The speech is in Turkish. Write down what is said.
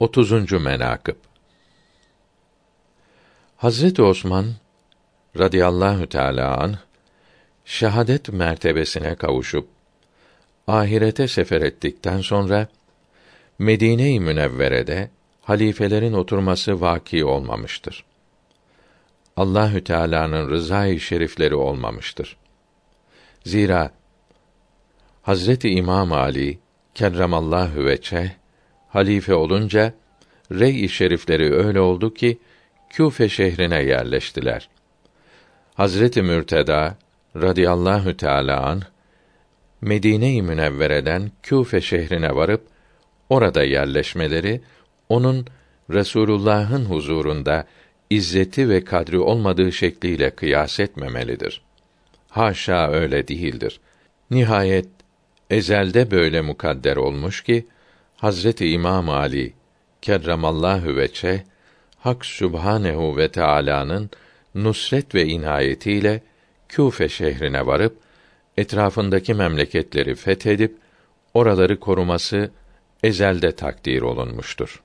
30. menakıb Hazreti Osman radıyallahu teala an şehadet mertebesine kavuşup ahirete sefer ettikten sonra Medine-i Münevvere'de halifelerin oturması vaki olmamıştır. Allahü Teala'nın rızayı şerifleri olmamıştır. Zira Hazreti İmam Ali kerremallahu veçe halife olunca rey-i şerifleri öyle oldu ki Küfe şehrine yerleştiler. Hazreti Mürteda radıyallahu teala an Medine-i Münevvere'den Küfe şehrine varıp orada yerleşmeleri onun Resulullah'ın huzurunda izzeti ve kadri olmadığı şekliyle kıyas etmemelidir. Haşa öyle değildir. Nihayet ezelde böyle mukadder olmuş ki Hazreti İmam Ali kerremallahu veçe Hak Sübhanehu ve Teala'nın nusret ve inayetiyle Küfe şehrine varıp etrafındaki memleketleri fethedip oraları koruması ezelde takdir olunmuştur.